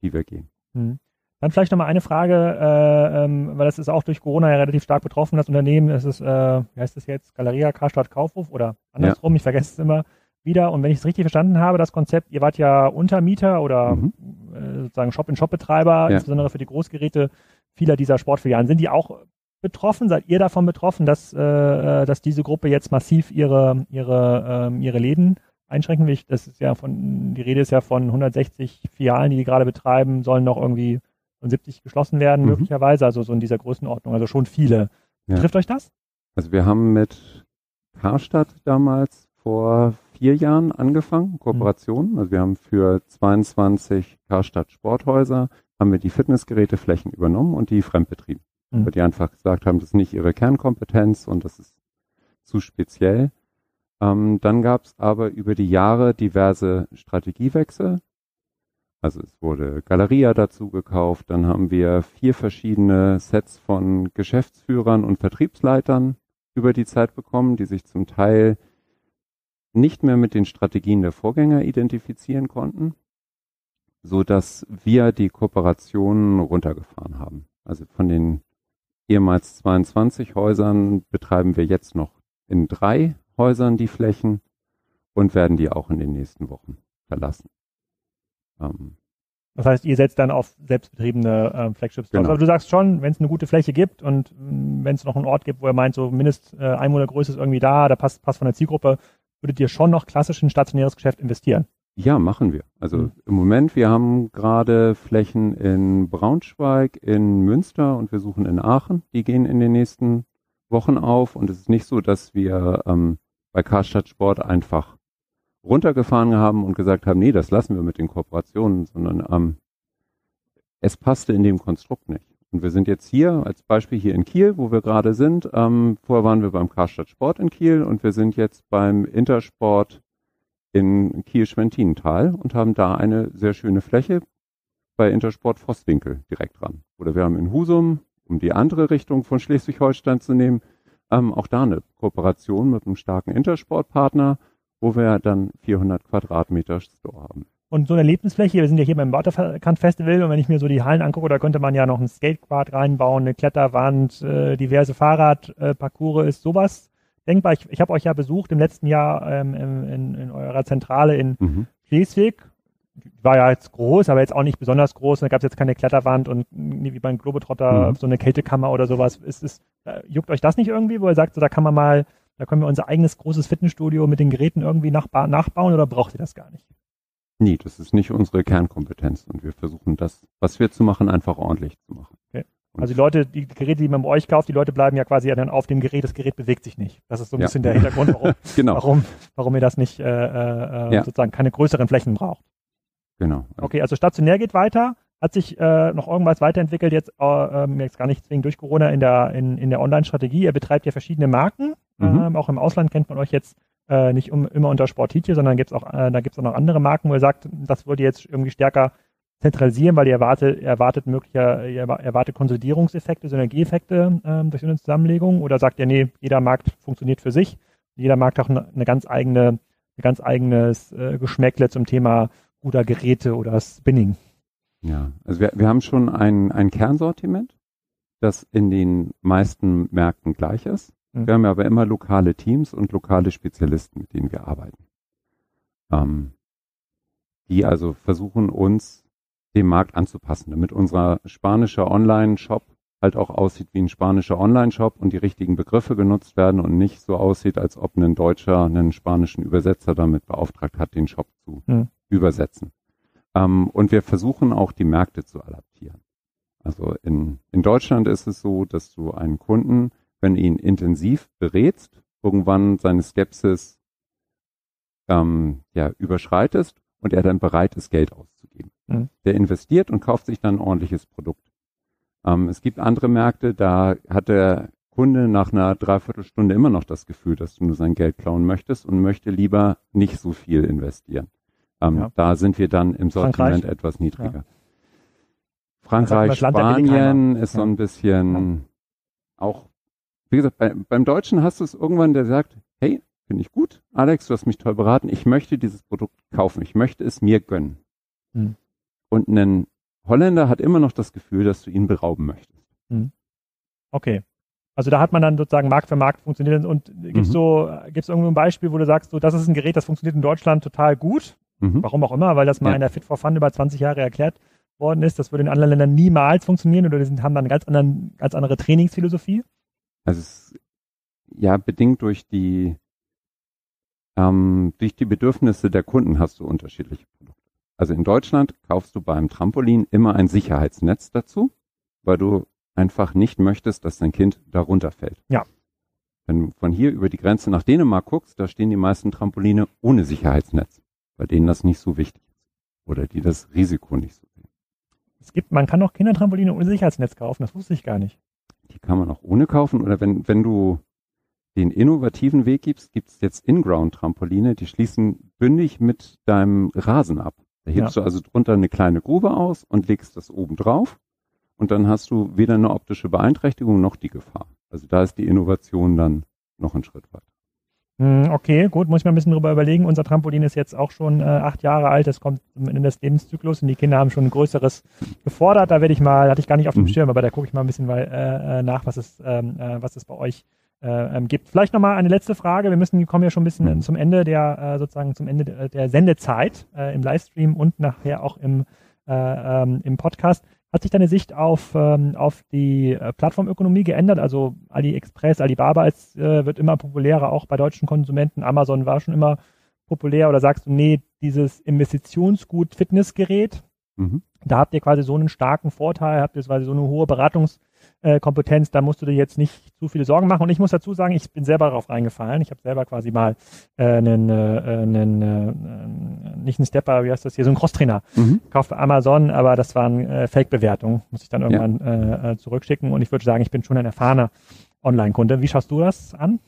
die wir gehen. Hm. Dann vielleicht nochmal eine Frage, äh, ähm, weil das ist auch durch Corona ja relativ stark betroffen, das Unternehmen. Es ist, äh, wie heißt das jetzt, Galeria Karstadt Kaufhof oder andersrum, ja. ich vergesse es immer wieder. Und wenn ich es richtig verstanden habe, das Konzept, ihr wart ja Untermieter oder mhm. äh, sozusagen Shop-in-Shop-Betreiber, ja. insbesondere für die Großgeräte vieler dieser Sportfilialen. Sind die auch betroffen? Seid ihr davon betroffen, dass, äh, äh, dass diese Gruppe jetzt massiv ihre, ihre, ähm, ihre Läden einschränken will? Das ist ja von, die Rede ist ja von 160 Filialen, die die gerade betreiben, sollen noch irgendwie von 70 geschlossen werden, mhm. möglicherweise, also so in dieser Größenordnung, also schon viele. Ja. Trifft euch das? Also wir haben mit Karstadt damals vor vier Jahren angefangen, Kooperationen. Mhm. Also wir haben für 22 Karstadt Sporthäuser haben wir die Fitnessgeräteflächen übernommen und die fremdbetrieben mhm. weil die einfach gesagt haben, das ist nicht ihre Kernkompetenz und das ist zu speziell. Ähm, dann gab es aber über die Jahre diverse Strategiewechsel. Also es wurde Galeria dazu gekauft, dann haben wir vier verschiedene Sets von Geschäftsführern und Vertriebsleitern über die Zeit bekommen, die sich zum Teil nicht mehr mit den Strategien der Vorgänger identifizieren konnten, so dass wir die Kooperationen runtergefahren haben. Also von den ehemals 22 Häusern betreiben wir jetzt noch in drei Häusern die Flächen und werden die auch in den nächsten Wochen verlassen. Ähm, das heißt, ihr setzt dann auf selbstbetriebene äh, Flagships. Genau. Aber du sagst schon, wenn es eine gute Fläche gibt und mm, wenn es noch einen Ort gibt, wo ihr meint, so Mindest äh, Einwohnergröße ist irgendwie da, da passt, passt von der Zielgruppe, würdet ihr schon noch klassisch in stationäres Geschäft investieren? Ja, machen wir. Also mhm. im Moment, wir haben gerade Flächen in Braunschweig, in Münster und wir suchen in Aachen. Die gehen in den nächsten Wochen auf und es ist nicht so, dass wir ähm, bei Karstadt Sport einfach runtergefahren haben und gesagt haben, nee, das lassen wir mit den Kooperationen, sondern ähm, es passte in dem Konstrukt nicht. Und wir sind jetzt hier, als Beispiel hier in Kiel, wo wir gerade sind. Ähm, vorher waren wir beim Karstadt Sport in Kiel und wir sind jetzt beim Intersport in Kiel-Schwentinental und haben da eine sehr schöne Fläche bei Intersport Vosswinkel direkt dran. Oder wir haben in Husum, um die andere Richtung von Schleswig-Holstein zu nehmen, ähm, auch da eine Kooperation mit einem starken Intersportpartner, wo wir dann 400 Quadratmeter Store haben. Und so eine Erlebnisfläche, wir sind ja hier beim Waterkant Festival und wenn ich mir so die Hallen angucke, da könnte man ja noch ein Skatequad reinbauen, eine Kletterwand, äh, diverse Fahrradparcours, äh, ist sowas denkbar. Ich, ich habe euch ja besucht im letzten Jahr ähm, in, in, eurer Zentrale in mhm. Schleswig. War ja jetzt groß, aber jetzt auch nicht besonders groß. Da gab es jetzt keine Kletterwand und wie beim Globetrotter mhm. so eine Kältekammer oder sowas. Ist, ist, äh, juckt euch das nicht irgendwie, wo ihr sagt, so, da kann man mal, da können wir unser eigenes großes Fitnessstudio mit den Geräten irgendwie nachbauen oder braucht ihr das gar nicht? Nie, das ist nicht unsere Kernkompetenz und wir versuchen das, was wir zu machen, einfach ordentlich zu machen. Okay. Also die Leute, die Geräte, die man bei euch kauft, die Leute bleiben ja quasi dann auf dem Gerät, das Gerät bewegt sich nicht. Das ist so ein ja. bisschen der Hintergrund, warum, [LAUGHS] genau. warum, warum ihr das nicht äh, äh, ja. sozusagen keine größeren Flächen braucht. Genau. Okay, also stationär geht weiter. Hat sich äh, noch irgendwas weiterentwickelt, jetzt, äh, ähm, jetzt gar nicht zwingend durch Corona in der, in, in der Online-Strategie. Ihr betreibt ja verschiedene Marken. Mhm. Ähm, auch im Ausland kennt man euch jetzt äh, nicht um, immer unter Sportitje, sondern gibt's auch, äh, da gibt es auch noch andere Marken, wo ihr sagt, das würde jetzt irgendwie stärker zentralisieren, weil ihr erwartet, erwartet möglicher, ihr erwartet Konsolidierungseffekte, Synergieeffekte ähm, durch eine Zusammenlegung oder sagt ihr, nee, jeder Markt funktioniert für sich, jeder Markt hat eine, eine ganz eigene, ein ganz eigenes äh, Geschmäckle zum Thema guter Geräte oder Spinning? Ja, also wir, wir haben schon ein, ein Kernsortiment, das in den meisten Märkten gleich ist. Mhm. Wir haben aber immer lokale Teams und lokale Spezialisten, mit denen wir arbeiten. Ähm, die also versuchen uns dem Markt anzupassen, damit unser spanischer Online-Shop halt auch aussieht wie ein spanischer Online-Shop und die richtigen Begriffe genutzt werden und nicht so aussieht, als ob ein Deutscher einen spanischen Übersetzer damit beauftragt hat, den Shop zu mhm. übersetzen. Ähm, und wir versuchen auch die Märkte zu adaptieren. Also in, in Deutschland ist es so, dass du einen Kunden wenn ihn intensiv berätst, irgendwann seine Skepsis ähm, ja, überschreitest und er dann bereit ist, Geld auszugeben. Mhm. Der investiert und kauft sich dann ein ordentliches Produkt. Ähm, es gibt andere Märkte, da hat der Kunde nach einer Dreiviertelstunde immer noch das Gefühl, dass du nur sein Geld klauen möchtest und möchte lieber nicht so viel investieren. Ähm, ja. Da sind wir dann im Sortiment Frankreich. etwas niedriger. Ja. Frankreich, Spanien ist so ein bisschen auch wie gesagt, bei, beim Deutschen hast du es irgendwann, der sagt, hey, finde ich gut, Alex, du hast mich toll beraten, ich möchte dieses Produkt kaufen, ich möchte es mir gönnen. Hm. Und ein Holländer hat immer noch das Gefühl, dass du ihn berauben möchtest. Hm. Okay. Also da hat man dann sozusagen Markt für Markt funktioniert und gibt es mhm. so, gibt's irgendwo ein Beispiel, wo du sagst, so, das ist ein Gerät, das funktioniert in Deutschland total gut. Mhm. Warum auch immer, weil das mal ja. in der Fit for Fun über 20 Jahre erklärt worden ist. Das würde in anderen Ländern niemals funktionieren oder die sind, haben dann eine ganz, anderen, ganz andere Trainingsphilosophie. Also es, ja, bedingt durch die ähm, durch die Bedürfnisse der Kunden hast du unterschiedliche Produkte. Also in Deutschland kaufst du beim Trampolin immer ein Sicherheitsnetz dazu, weil du einfach nicht möchtest, dass dein Kind darunter fällt. Ja. Wenn du von hier über die Grenze nach Dänemark guckst, da stehen die meisten Trampoline ohne Sicherheitsnetz, bei denen das nicht so wichtig ist oder die das Risiko nicht so sehen. Es gibt, man kann auch Kindertrampoline ohne Sicherheitsnetz kaufen, das wusste ich gar nicht die kann man auch ohne kaufen. Oder wenn, wenn du den innovativen Weg gibst, gibt es jetzt In-Ground-Trampoline, die schließen bündig mit deinem Rasen ab. Da hebst ja. du also drunter eine kleine Grube aus und legst das oben drauf. Und dann hast du weder eine optische Beeinträchtigung noch die Gefahr. Also da ist die Innovation dann noch einen Schritt weiter. Hm, okay, gut, muss ich mal ein bisschen drüber überlegen. Unser Trampolin ist jetzt auch schon äh, acht Jahre alt. Es kommt Ende des Lebenszyklus und die Kinder haben schon ein größeres gefordert. Da werde ich mal, hatte ich gar nicht auf dem mhm. Schirm, aber da gucke ich mal ein bisschen mal, äh, äh, nach, was es, ähm, äh, was es bei euch äh, ähm, gibt. Vielleicht nochmal eine letzte Frage. Wir müssen, kommen ja schon ein bisschen mhm. zum Ende der, äh, sozusagen zum Ende der, der Sendezeit äh, im Livestream und nachher auch im, äh, ähm, im Podcast. Hat sich deine Sicht auf, ähm, auf die äh, Plattformökonomie geändert? Also AliExpress, Alibaba ist, äh, wird immer populärer, auch bei deutschen Konsumenten. Amazon war schon immer populär. Oder sagst du, nee, dieses Investitionsgut Fitnessgerät, mhm. da habt ihr quasi so einen starken Vorteil, habt ihr quasi so eine hohe Beratungs- äh, Kompetenz, da musst du dir jetzt nicht zu viele Sorgen machen. Und ich muss dazu sagen, ich bin selber darauf reingefallen. Ich habe selber quasi mal äh, einen, äh, einen äh, nicht einen Stepper, wie heißt das hier, so einen Crosstrainer mhm. gekauft bei Amazon, aber das waren äh, Fake-Bewertungen, muss ich dann irgendwann ja. äh, zurückschicken. Und ich würde sagen, ich bin schon ein erfahrener Online-Kunde. Wie schaust du das an?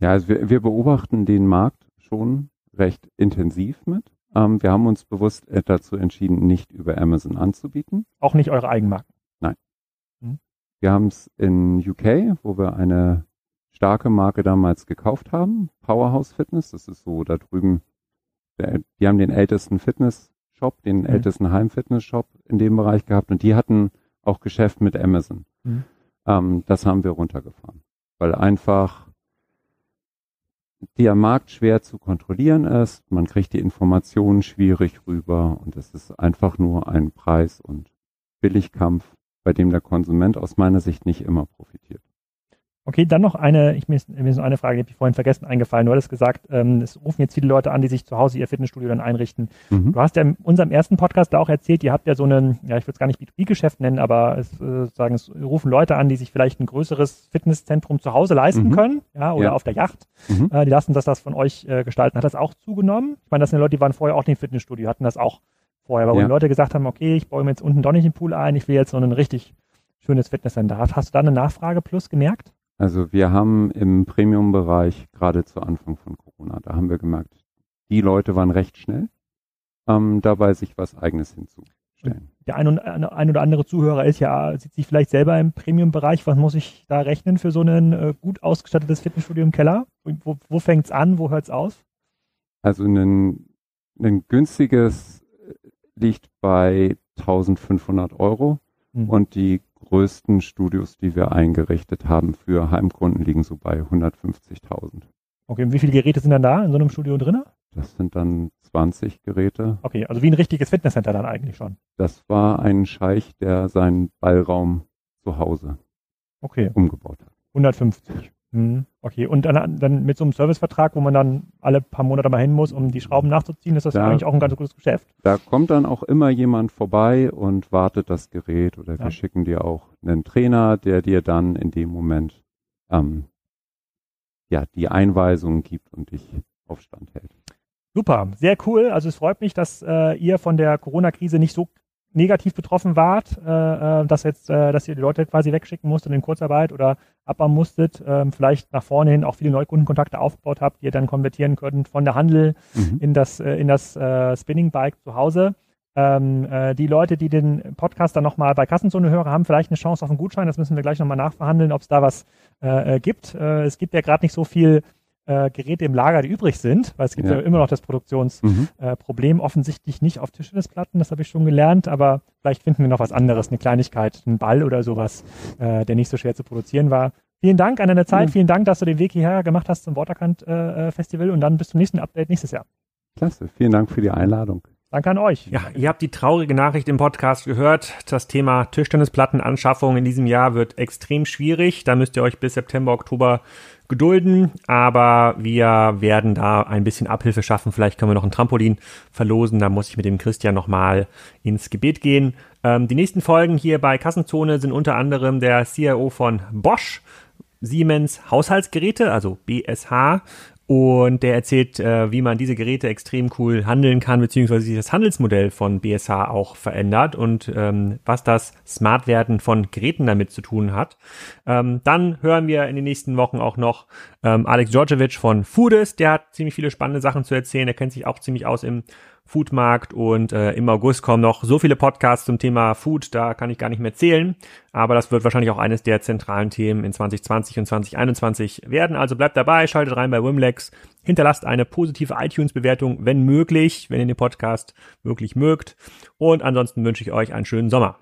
Ja, also wir, wir beobachten den Markt schon recht intensiv mit. Ähm, wir haben uns bewusst äh, dazu entschieden, nicht über Amazon anzubieten. Auch nicht eure Eigenmarken? Wir haben es in UK, wo wir eine starke Marke damals gekauft haben, Powerhouse Fitness. Das ist so da drüben. Der, die haben den ältesten Fitness-Shop, den mhm. ältesten Heim-Fitness-Shop in dem Bereich gehabt und die hatten auch Geschäft mit Amazon. Mhm. Ähm, das haben wir runtergefahren, weil einfach der Markt schwer zu kontrollieren ist. Man kriegt die Informationen schwierig rüber und es ist einfach nur ein Preis- und Billigkampf, bei dem der Konsument aus meiner Sicht nicht immer profitiert. Okay, dann noch eine, ich, mir, ist, mir ist noch eine Frage, die habe ich vorhin vergessen eingefallen. Du hattest gesagt, ähm, es rufen jetzt viele Leute an, die sich zu Hause ihr Fitnessstudio dann einrichten. Mhm. Du hast ja in unserem ersten Podcast da auch erzählt, ihr habt ja so einen, ja, ich würde es gar nicht B2B-Geschäft nennen, aber es, äh, sagen, es rufen Leute an, die sich vielleicht ein größeres Fitnesszentrum zu Hause leisten mhm. können, ja, oder ja. auf der Yacht. Mhm. Äh, die lassen das das von euch äh, gestalten. Hat das auch zugenommen? Ich meine, das sind Leute, die waren vorher auch nicht im Fitnessstudio, hatten das auch vorher, aber ja. wo die Leute gesagt haben, okay, ich baue mir jetzt unten doch nicht den Pool ein, ich will jetzt so ein richtig schönes Fitnesscenter. Hast du da eine Nachfrage plus gemerkt? Also wir haben im Premium-Bereich gerade zu Anfang von Corona, da haben wir gemerkt, die Leute waren recht schnell ähm, dabei, sich was Eigenes hinzustellen. Der ein, und, ein oder andere Zuhörer ist ja, sieht sich vielleicht selber im Premium-Bereich. Was muss ich da rechnen für so ein äh, gut ausgestattetes Fitnessstudio im Keller? Wo, wo fängt's an? Wo hört's auf? Also ein, ein günstiges liegt bei 1500 Euro hm. und die größten Studios, die wir eingerichtet haben für Heimkunden, liegen so bei 150.000. Okay, und wie viele Geräte sind dann da in so einem Studio drin? Das sind dann 20 Geräte. Okay, also wie ein richtiges Fitnesscenter dann eigentlich schon. Das war ein Scheich, der seinen Ballraum zu Hause okay. umgebaut hat. 150. Mhm. Okay, und dann, dann mit so einem Servicevertrag, wo man dann alle paar Monate mal hin muss, um die Schrauben nachzuziehen, ist das da, eigentlich auch ein ganz gutes Geschäft. Da kommt dann auch immer jemand vorbei und wartet das Gerät oder ja. wir schicken dir auch einen Trainer, der dir dann in dem Moment ähm, ja die Einweisungen gibt und dich auf Stand hält. Super, sehr cool. Also es freut mich, dass äh, ihr von der Corona-Krise nicht so negativ betroffen wart, äh, äh, dass jetzt, äh, dass ihr die Leute quasi wegschicken musstet in Kurzarbeit oder abbauen musstet, äh, vielleicht nach vorne hin auch viele Neukundenkontakte aufgebaut habt, die ihr dann konvertieren könnt von der Handel mhm. in das, äh, in das äh, Spinning Bike zu Hause. Ähm, äh, die Leute, die den Podcast dann nochmal bei Kassenzone hören, haben vielleicht eine Chance auf einen Gutschein. Das müssen wir gleich nochmal nachverhandeln, ob es da was gibt. Es gibt ja gerade nicht so viel äh, Geräte im Lager, die übrig sind, weil es gibt ja, ja immer noch das Produktionsproblem, mhm. äh, offensichtlich nicht auf Tischtennisplatten, das habe ich schon gelernt, aber vielleicht finden wir noch was anderes, eine Kleinigkeit, einen Ball oder sowas, äh, der nicht so schwer zu produzieren war. Vielen Dank an deine Zeit, mhm. vielen Dank, dass du den Weg hierher gemacht hast zum Waterkant äh, Festival und dann bis zum nächsten Update nächstes Jahr. Klasse, vielen Dank für die Einladung. Danke an euch. Ja, ihr habt die traurige Nachricht im Podcast gehört. Das Thema Tischtennisplattenanschaffung in diesem Jahr wird extrem schwierig. Da müsst ihr euch bis September, Oktober gedulden, aber wir werden da ein bisschen Abhilfe schaffen. Vielleicht können wir noch ein Trampolin verlosen. Da muss ich mit dem Christian nochmal ins Gebet gehen. Ähm, die nächsten Folgen hier bei Kassenzone sind unter anderem der CIO von Bosch, Siemens Haushaltsgeräte, also BSH, und der erzählt, äh, wie man diese Geräte extrem cool handeln kann, beziehungsweise sich das Handelsmodell von BSH auch verändert und ähm, was das Smartwerden von Geräten damit zu tun hat. Ähm, dann hören wir in den nächsten Wochen auch noch ähm, Alex Djordjevic von Foodist. Der hat ziemlich viele spannende Sachen zu erzählen. Der kennt sich auch ziemlich aus im Foodmarkt und äh, im August kommen noch so viele Podcasts zum Thema Food, da kann ich gar nicht mehr zählen, aber das wird wahrscheinlich auch eines der zentralen Themen in 2020 und 2021 werden. Also bleibt dabei, schaltet rein bei Wimlex, hinterlasst eine positive iTunes-Bewertung, wenn möglich, wenn ihr den Podcast wirklich mögt und ansonsten wünsche ich euch einen schönen Sommer.